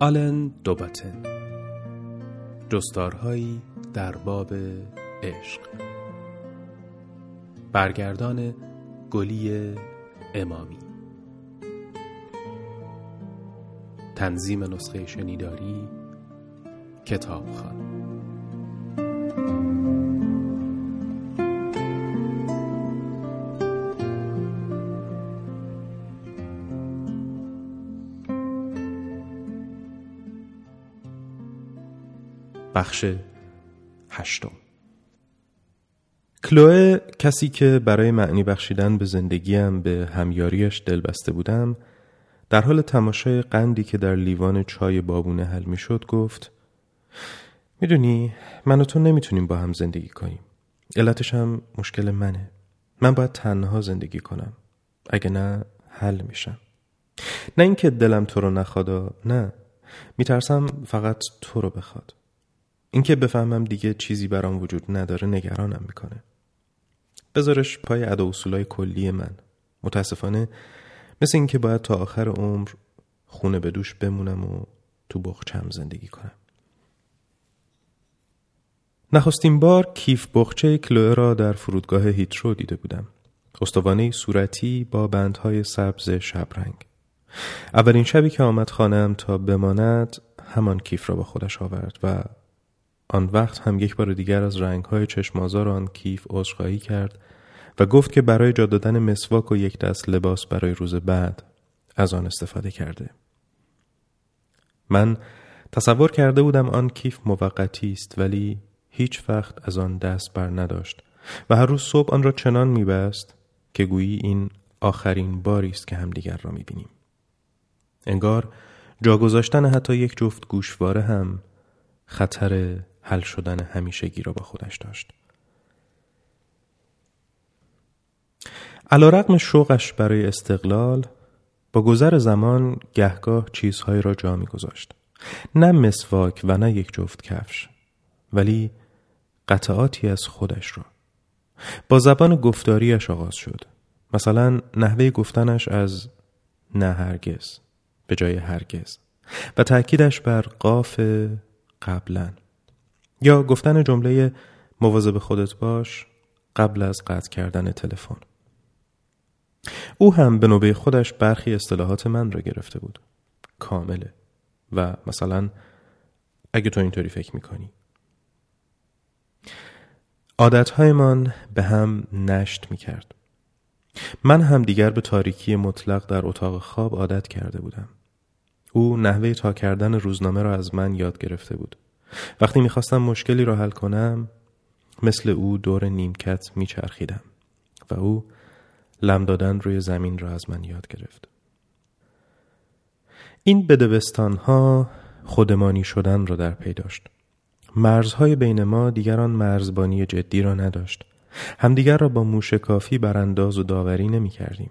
آلن دوباتن جستارهایی در باب عشق. برگردان گلی امامی. تنظیم نسخه شنیداری کتابخان بخش هشتم. کلوه کسی که برای معنی بخشیدن به زندگیم به همیاریش دل بسته بودم در حال تماشای قندی که در لیوان چای بابونه حل می شد گفت می‌دونی من و تو نمی‌تونیم با هم زندگی کنیم. علتش هم مشکل منه. من باید تنها زندگی کنم. اگه نه حل میشم. نه اینکه دلم تو رو نخوادا نه. میترسم فقط تو رو بخواد. اینکه بفهمم دیگه چیزی برام وجود نداره نگرانم می‌کنه. بذارش پای ادا اصولای کلی من. متاسفانه مثل اینکه باید تا آخر عمر خونه به دوش بمونم و تو بخچم زندگی کنم. نخستین بار کیف بخچه کلوه را در فرودگاه هیترو دیده بودم. استوانه صورتی با بندهای سبز شبرنگ. اولین شبی که آمد خانم تا بماند همان کیف را با خودش آورد و آن وقت هم یک بار دیگر از رنگهای چشمازار آن کیف عذرخواهی کرد و گفت که برای جا دادن مسواک و یک دست لباس برای روز بعد از آن استفاده کرده. من تصور کرده بودم آن کیف موقتی است ولی هیچ وقت از آن دست بر نداشت و هر روز صبح آن را چنان میبست که گویی این آخرین باری است که همدیگر را می‌بینیم. انگار جا گذاشتن حتی یک جفت گوشواره هم خطر حل شدن همیشگی را با خودش داشت. علا رقم شوقش برای استقلال با گذر زمان گهگاه چیزهایی را جا می گذاشت. نه مسواک و نه یک جفت کفش ولی قطعاتی از خودش را با زبان گفتاریش آغاز شد مثلا نحوه گفتنش از نه هرگز به جای هرگز و تأکیدش بر قاف قبلا یا گفتن جمله مواظب خودت باش قبل از قطع کردن تلفن. او هم به نوبه خودش برخی اصطلاحات من را گرفته بود. کامله. و مثلا اگه تو اینطوری فکر می‌کنی. عادتهایمان به هم نشت می‌کرد. من هم دیگر به تاریکی مطلق در اتاق خواب عادت کرده بودم. او نحوه تا کردن روزنامه را از من یاد گرفته بود. وقتی می‌خواستم مشکلی را حل کنم مثل او دور نیمکت میچرخیدم و او لم دادن روی زمین را از من یاد گرفت. این بدبستان ها خودمانی شدن را در پی داشت. مرزهای بین ما دیگران مرزبانی جدی را نداشت. همدیگر را با موشکافی برانداز و داوری نمی کردیم.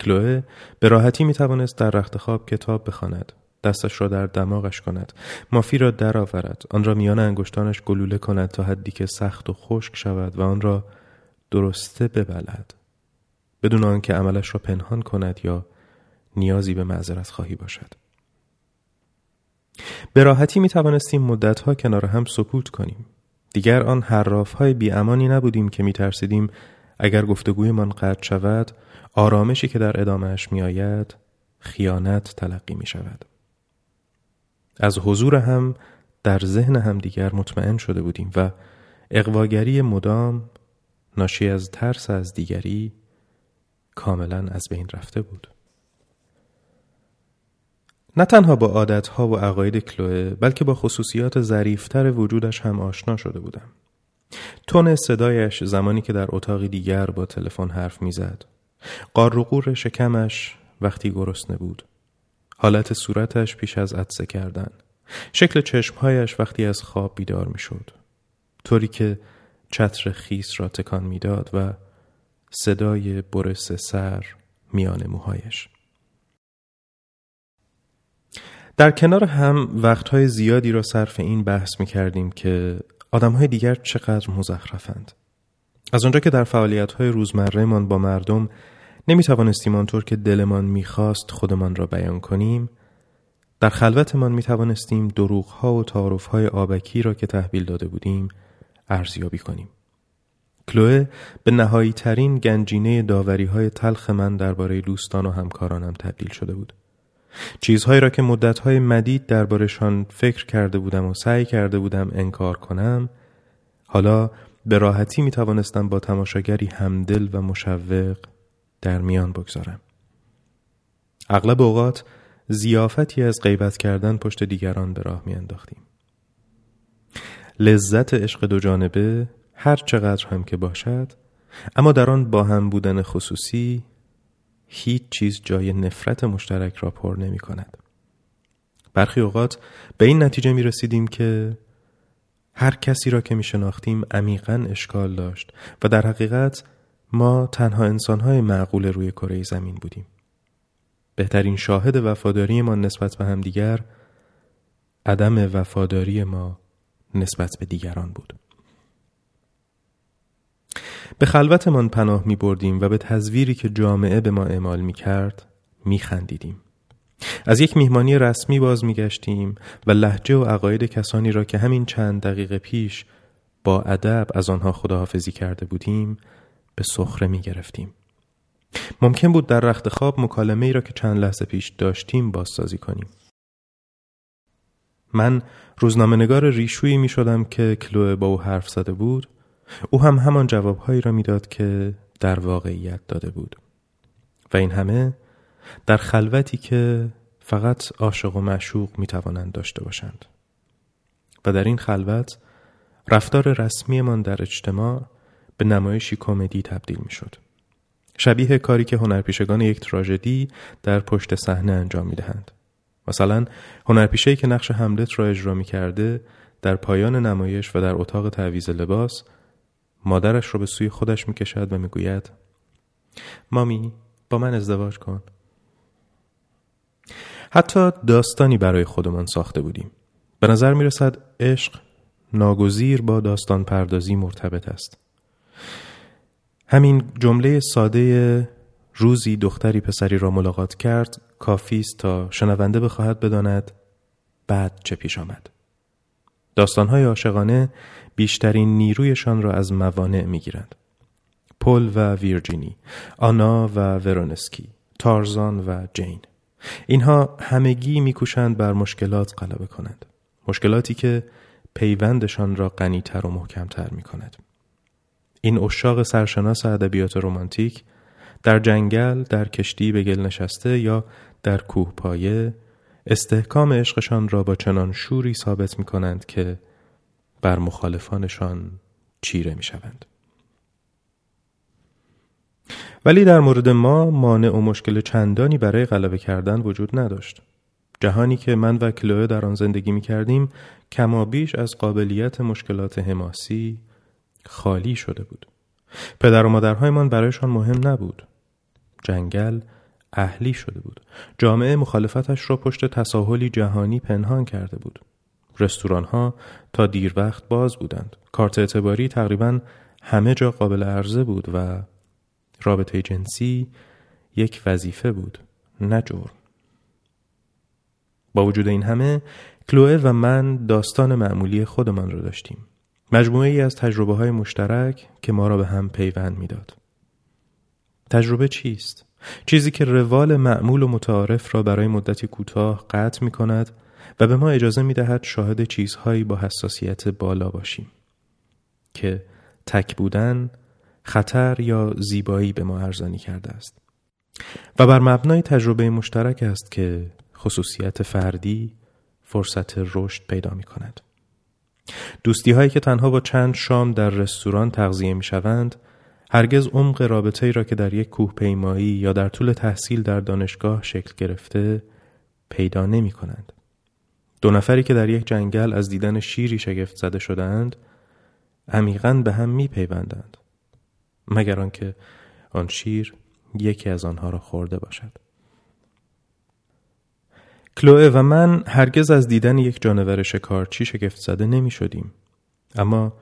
کلوه به راحتی می توانست در رخت خواب کتاب بخواند. دستش را در دماغش کند. مافی را درآورد. آن را میان انگشتانش گلوله کند تا حدی که سخت و خشک شود و آن را درسته ببلد. بدون آنکه عملش را پنهان کند یا نیازی به معذرت خواهی باشد. به راحتی می توانستیم مدتها کنار هم سکوت کنیم. دیگر آن حراف های بی امانی نبودیم که می ترسیدیم اگر گفتگویمان قطع شود آرامشی که در ادامهش می آید خیانت تلقی می شود. از حضور هم در ذهن هم دیگر مطمئن شده بودیم و اقواگری مدام ناشی از ترس از دیگری کاملا از بین رفته بود. نه تنها با عادتها و عقاید کلوه بلکه با خصوصیات ظریفتر وجودش هم آشنا شده بودم. تون صدایش زمانی که در اتاقی دیگر با تلفن حرف می‌زد. قارقور شکمش وقتی گرسنه بود. حالت صورتش پیش از عدسه کردن. شکل چشمهایش وقتی از خواب بیدار می‌شد. طوری که چتر خیس را تکان می‌داد و صدای برس سر میان موهایش. در کنار هم وقتهای زیادی را صرف این بحث می کردیم که آدمهای دیگر چقدر مزخرفند. از آنجا که در فعالیتهای روزمره با مردم نمی توانستیم آنطور که دلمان می‌خواست خودمان را بیان کنیم در خلوتمان می توانستیم دروغها و تعارفهای آبکی را که تحویل داده بودیم ارزیابی کنیم. کلوه به نهایی ترین گنجینه داوری های تلخ من درباره دوستان و همکارانم تبدیل شده بود. چیزهایی را که مدتهای مدید دربارهشان فکر کرده بودم و سعی کرده بودم انکار کنم حالا به راحتی می توانستم با تماشاگری همدل و مشوق در میان بگذارم. اغلب اوقات زیافتی از غیبت کردن پشت دیگران به راه می انداختیم. لذت عشق دو جانبه هر چقدر هم که باشد اما در آن با هم بودن خصوصی هیچ چیز جای نفرت مشترک را پر نمی کند. برخی اوقات به این نتیجه می رسیدیم که هر کسی را که می شناختیم عمیقا اشکال داشت و در حقیقت ما تنها انسانهای معقول روی کره زمین بودیم. بهترین شاهد وفاداری ما نسبت به همدیگر عدم وفاداری ما نسبت به دیگران بود. به خلوتمان پناه می بردیم و به تزویری که جامعه به ما اعمال می کرد می خندیدیم. از یک میهمانی رسمی باز می گشتیم و لحجه و عقاید کسانی را که همین چند دقیقه پیش با ادب از آنها خداحافظی کرده بودیم به سخره می گرفتیم. ممکن بود در رخت خواب مکالمه ای را که چند لحظه پیش داشتیم بازسازی کنیم. من روزنامهنگار ریشویی می شدم که کلوه با او حرف زده بود او هم همان جوابهایی را می‌داد که در واقعیت داده بود و این همه در خلوتی که فقط عاشق و معشوق می توانند داشته باشند و در این خلوت رفتار رسمیمان در اجتماع به نمایشی کمدی تبدیل می شد. شبیه کاری که هنرپیشگان یک تراژدی در پشت صحنه انجام می دهند. مثلا هنرپیشه‌ای که نقش حملت را اجرا می کرده در پایان نمایش و در اتاق تعویز لباس مادرش را به سوی خودش می کشد و می گوید مامی با من ازدواج کن حتی داستانی برای خودمان ساخته بودیم به نظر می رسد عشق ناگزیر با داستان پردازی مرتبط است همین جمله ساده روزی دختری پسری را ملاقات کرد کافی است تا شنونده بخواهد بداند بعد چه پیش آمد داستانهای عاشقانه بیشترین نیرویشان را از موانع می‌گیرند. پل و ویرجینی، آنا و ورونسکی، تارزان و جین. اینها همگی میکوشند بر مشکلات غلبه کنند. مشکلاتی که پیوندشان را غنیتر و محکمتر می کند. این اشاق سرشناس ادبیات رمانتیک در جنگل، در کشتی به گل نشسته یا در کوه پایه استحکام عشقشان را با چنان شوری ثابت می کنند که بر مخالفانشان چیره می شوند. ولی در مورد ما مانع و مشکل چندانی برای غلبه کردن وجود نداشت. جهانی که من و کلوه در آن زندگی می کردیم کما بیش از قابلیت مشکلات حماسی خالی شده بود. پدر و مادرهایمان برایشان مهم نبود. جنگل اهلی شده بود. جامعه مخالفتش را پشت تساهلی جهانی پنهان کرده بود. رستوران ها تا دیر وقت باز بودند. کارت اعتباری تقریبا همه جا قابل عرضه بود و رابطه جنسی یک وظیفه بود نه جرم. با وجود این همه کلوه و من داستان معمولی خودمان را داشتیم. مجموعه ای از تجربه های مشترک که ما را به هم پیوند می‌داد. تجربه چیست؟ چیزی که روال معمول و متعارف را برای مدتی کوتاه قطع می کند و به ما اجازه می دهد شاهد چیزهایی با حساسیت بالا باشیم که تک بودن خطر یا زیبایی به ما ارزانی کرده است و بر مبنای تجربه مشترک است که خصوصیت فردی فرصت رشد پیدا می کند. دوستی هایی که تنها با چند شام در رستوران تغذیه می شوند هرگز عمق رابطه را که در یک کوه پیمایی یا در طول تحصیل در دانشگاه شکل گرفته پیدا نمی کنند. دو نفری که در یک جنگل از دیدن شیری شگفت زده شدهاند عمیقا به هم می پیوندند مگر آنکه آن شیر یکی از آنها را خورده باشد کلوه و من هرگز از دیدن یک جانور شکارچی شگفت زده نمی شدیم. اما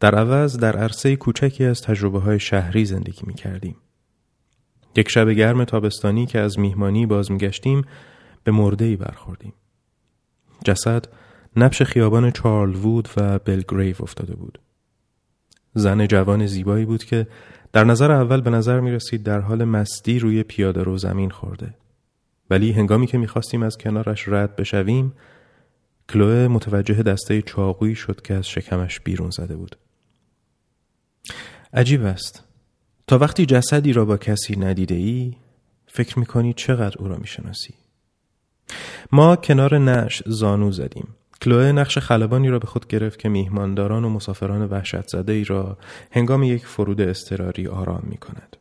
در عوض در عرصه کوچکی از تجربه های شهری زندگی می کردیم. یک شب گرم تابستانی که از میهمانی باز می گشتیم به مرده برخوردیم. جسد نبش خیابان چارل وود و بلگریو افتاده بود. زن جوان زیبایی بود که در نظر اول به نظر می رسید در حال مستی روی پیاده رو زمین خورده. ولی هنگامی که می‌خواستیم از کنارش رد بشویم کلوه متوجه دسته چاقویی شد که از شکمش بیرون زده بود. عجیب است. تا وقتی جسدی را با کسی ندیده ای فکر می‌کنی چقدر او را می‌شناسی. ما کنار نش زانو زدیم. کلوه نقش خلبانی را به خود گرفت که میهمانداران و مسافران وحشت زده ای را هنگام یک فرود استراری آرام می کند.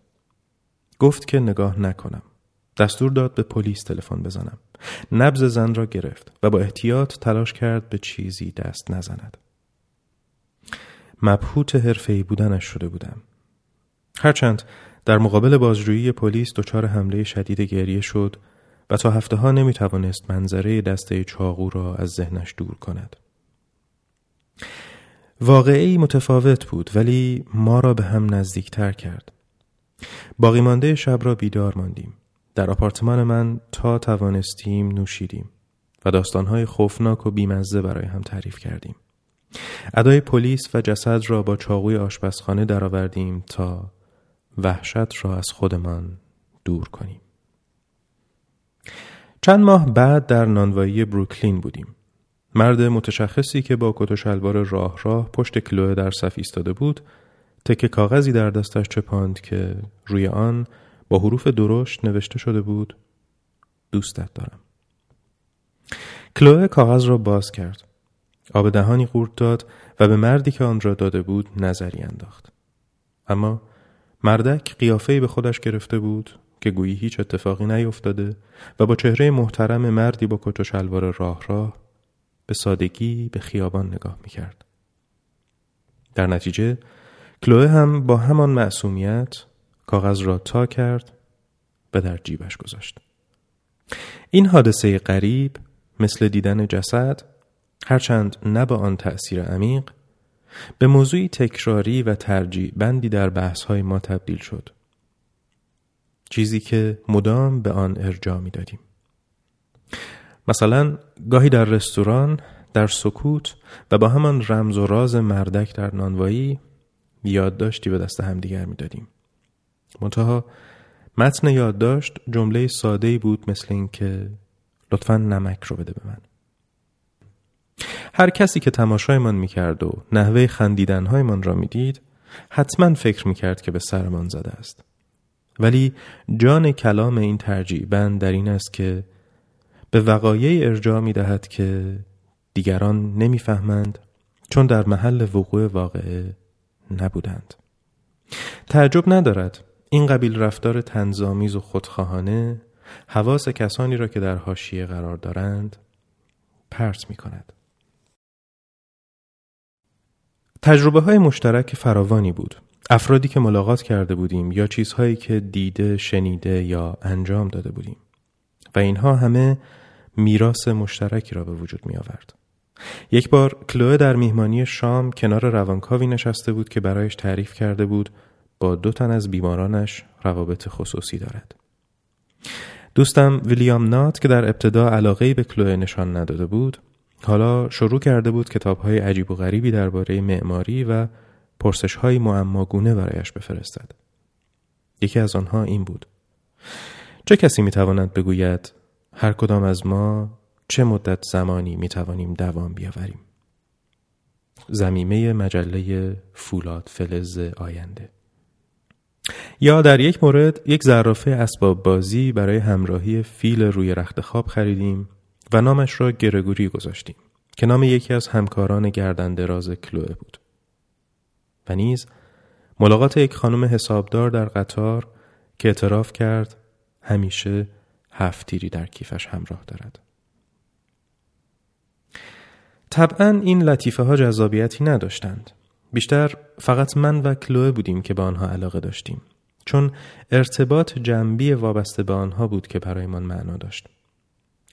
گفت که نگاه نکنم. دستور داد به پلیس تلفن بزنم. نبز زن را گرفت و با احتیاط تلاش کرد به چیزی دست نزند. مبهوت حرفه‌ای بودنش شده بودم. هرچند در مقابل بازجویی پلیس دچار حمله شدید گریه شد و تا هفته ها نمی توانست منظره دسته چاقو را از ذهنش دور کند. واقعی متفاوت بود ولی ما را به هم نزدیکتر کرد. باقی مانده شب را بیدار ماندیم. در آپارتمان من تا توانستیم نوشیدیم و داستانهای خوفناک و بیمزه برای هم تعریف کردیم. ادای پلیس و جسد را با چاقوی آشپزخانه درآوردیم تا وحشت را از خودمان دور کنیم. چند ماه بعد در نانوایی بروکلین بودیم. مرد متشخصی که با کت و شلوار راه راه پشت کلوه در صف ایستاده بود، تکه کاغذی در دستش چپاند که روی آن با حروف درشت نوشته شده بود دوستت دارم. کلوه کاغذ را باز کرد. آب دهانی قورت داد و به مردی که آن را داده بود نظری انداخت. اما مردک قیافه‌ای به خودش گرفته بود که گویی هیچ اتفاقی نیفتاده و با چهره محترم مردی با کت و شلوار راه راه به سادگی به خیابان نگاه می‌کرد. در نتیجه کلوه هم با همان معصومیت کاغذ را تا کرد و در جیبش گذاشت. این حادثه غریب مثل دیدن جسد هرچند نه با آن تأثیر عمیق به موضوعی تکراری و ترجیع بندی در بحث های ما تبدیل شد. چیزی که مدام به آن ارجاع می دادیم. مثلا گاهی در رستوران در سکوت و با همان رمز و راز مردک در نانوایی یادداشتی به دست همدیگر می دادیم. منتها متن یادداشت جمله ساده ای بود مثل اینکه لطفا نمک رو بده به من. هر کسی که تماشایمان می‌کرد و نحوه خندیدنهایمان را می‌دید حتما فکر می‌کرد که به سرمان زده است. ولی جان کلام این ترجیع بند در این است که به وقایع ارجاع می دهد که دیگران نمی‌فهمند چون در محل وقوع واقعه نبودند. تعجب ندارد این قبیل رفتار تنظامیز و خودخواهانه حواس کسانی را که در حاشیه قرار دارند پرت می کند. تجربه های مشترک فراوانی بود افرادی که ملاقات کرده بودیم یا چیزهایی که دیده، شنیده یا انجام داده بودیم و اینها همه میراث مشترکی را به وجود می آورد. یک بار کلوه در میهمانی شام کنار روانکاوی نشسته بود که برایش تعریف کرده بود با دو تن از بیمارانش روابط خصوصی دارد. دوستم ویلیام نات که در ابتدا علاقه به کلوه نشان نداده بود حالا شروع کرده بود کتاب های عجیب و غریبی درباره معماری و پرسش های معماگونه برایش بفرستد. یکی از آنها این بود. چه کسی می‌تواند بگوید هر کدام از ما چه مدت زمانی می‌توانیم دوام بیاوریم؟ زمیمه مجله فولاد فلز آینده یا در یک مورد یک ظرافه اسباب بازی برای همراهی فیل روی رخت خواب خریدیم و نامش را گرگوری گذاشتیم که نام یکی از همکاران گردن دراز کلوه بود. و نیز ملاقات یک خانم حسابدار در قطار که اعتراف کرد همیشه هفتیری در کیفش همراه دارد. طبعا این لطیفه ها جذابیتی نداشتند. بیشتر فقط من و کلوه بودیم که به آنها علاقه داشتیم. چون ارتباط جنبی وابسته به آنها بود که برایمان معنا داشت.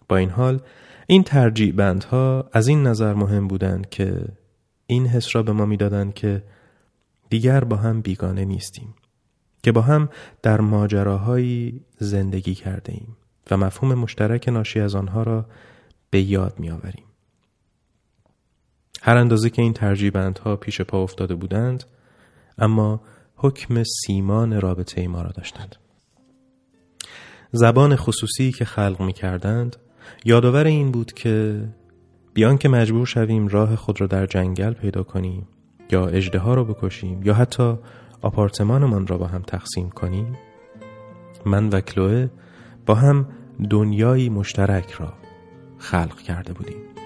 با این حال این ترجیع بندها از این نظر مهم بودند که این حس را به ما می‌دادند که دیگر با هم بیگانه نیستیم که با هم در ماجراهایی زندگی کرده ایم و مفهوم مشترک ناشی از آنها را به یاد می آوریم هر اندازه که این ترجیبندها پیش پا افتاده بودند اما حکم سیمان رابطه ای ما را داشتند. زبان خصوصی که خلق می کردند یادآور این بود که بیان که مجبور شویم راه خود را در جنگل پیدا کنیم یا اجده را بکشیم یا حتی آپارتمانمان را با هم تقسیم کنیم من و کلوه با هم دنیایی مشترک را خلق کرده بودیم.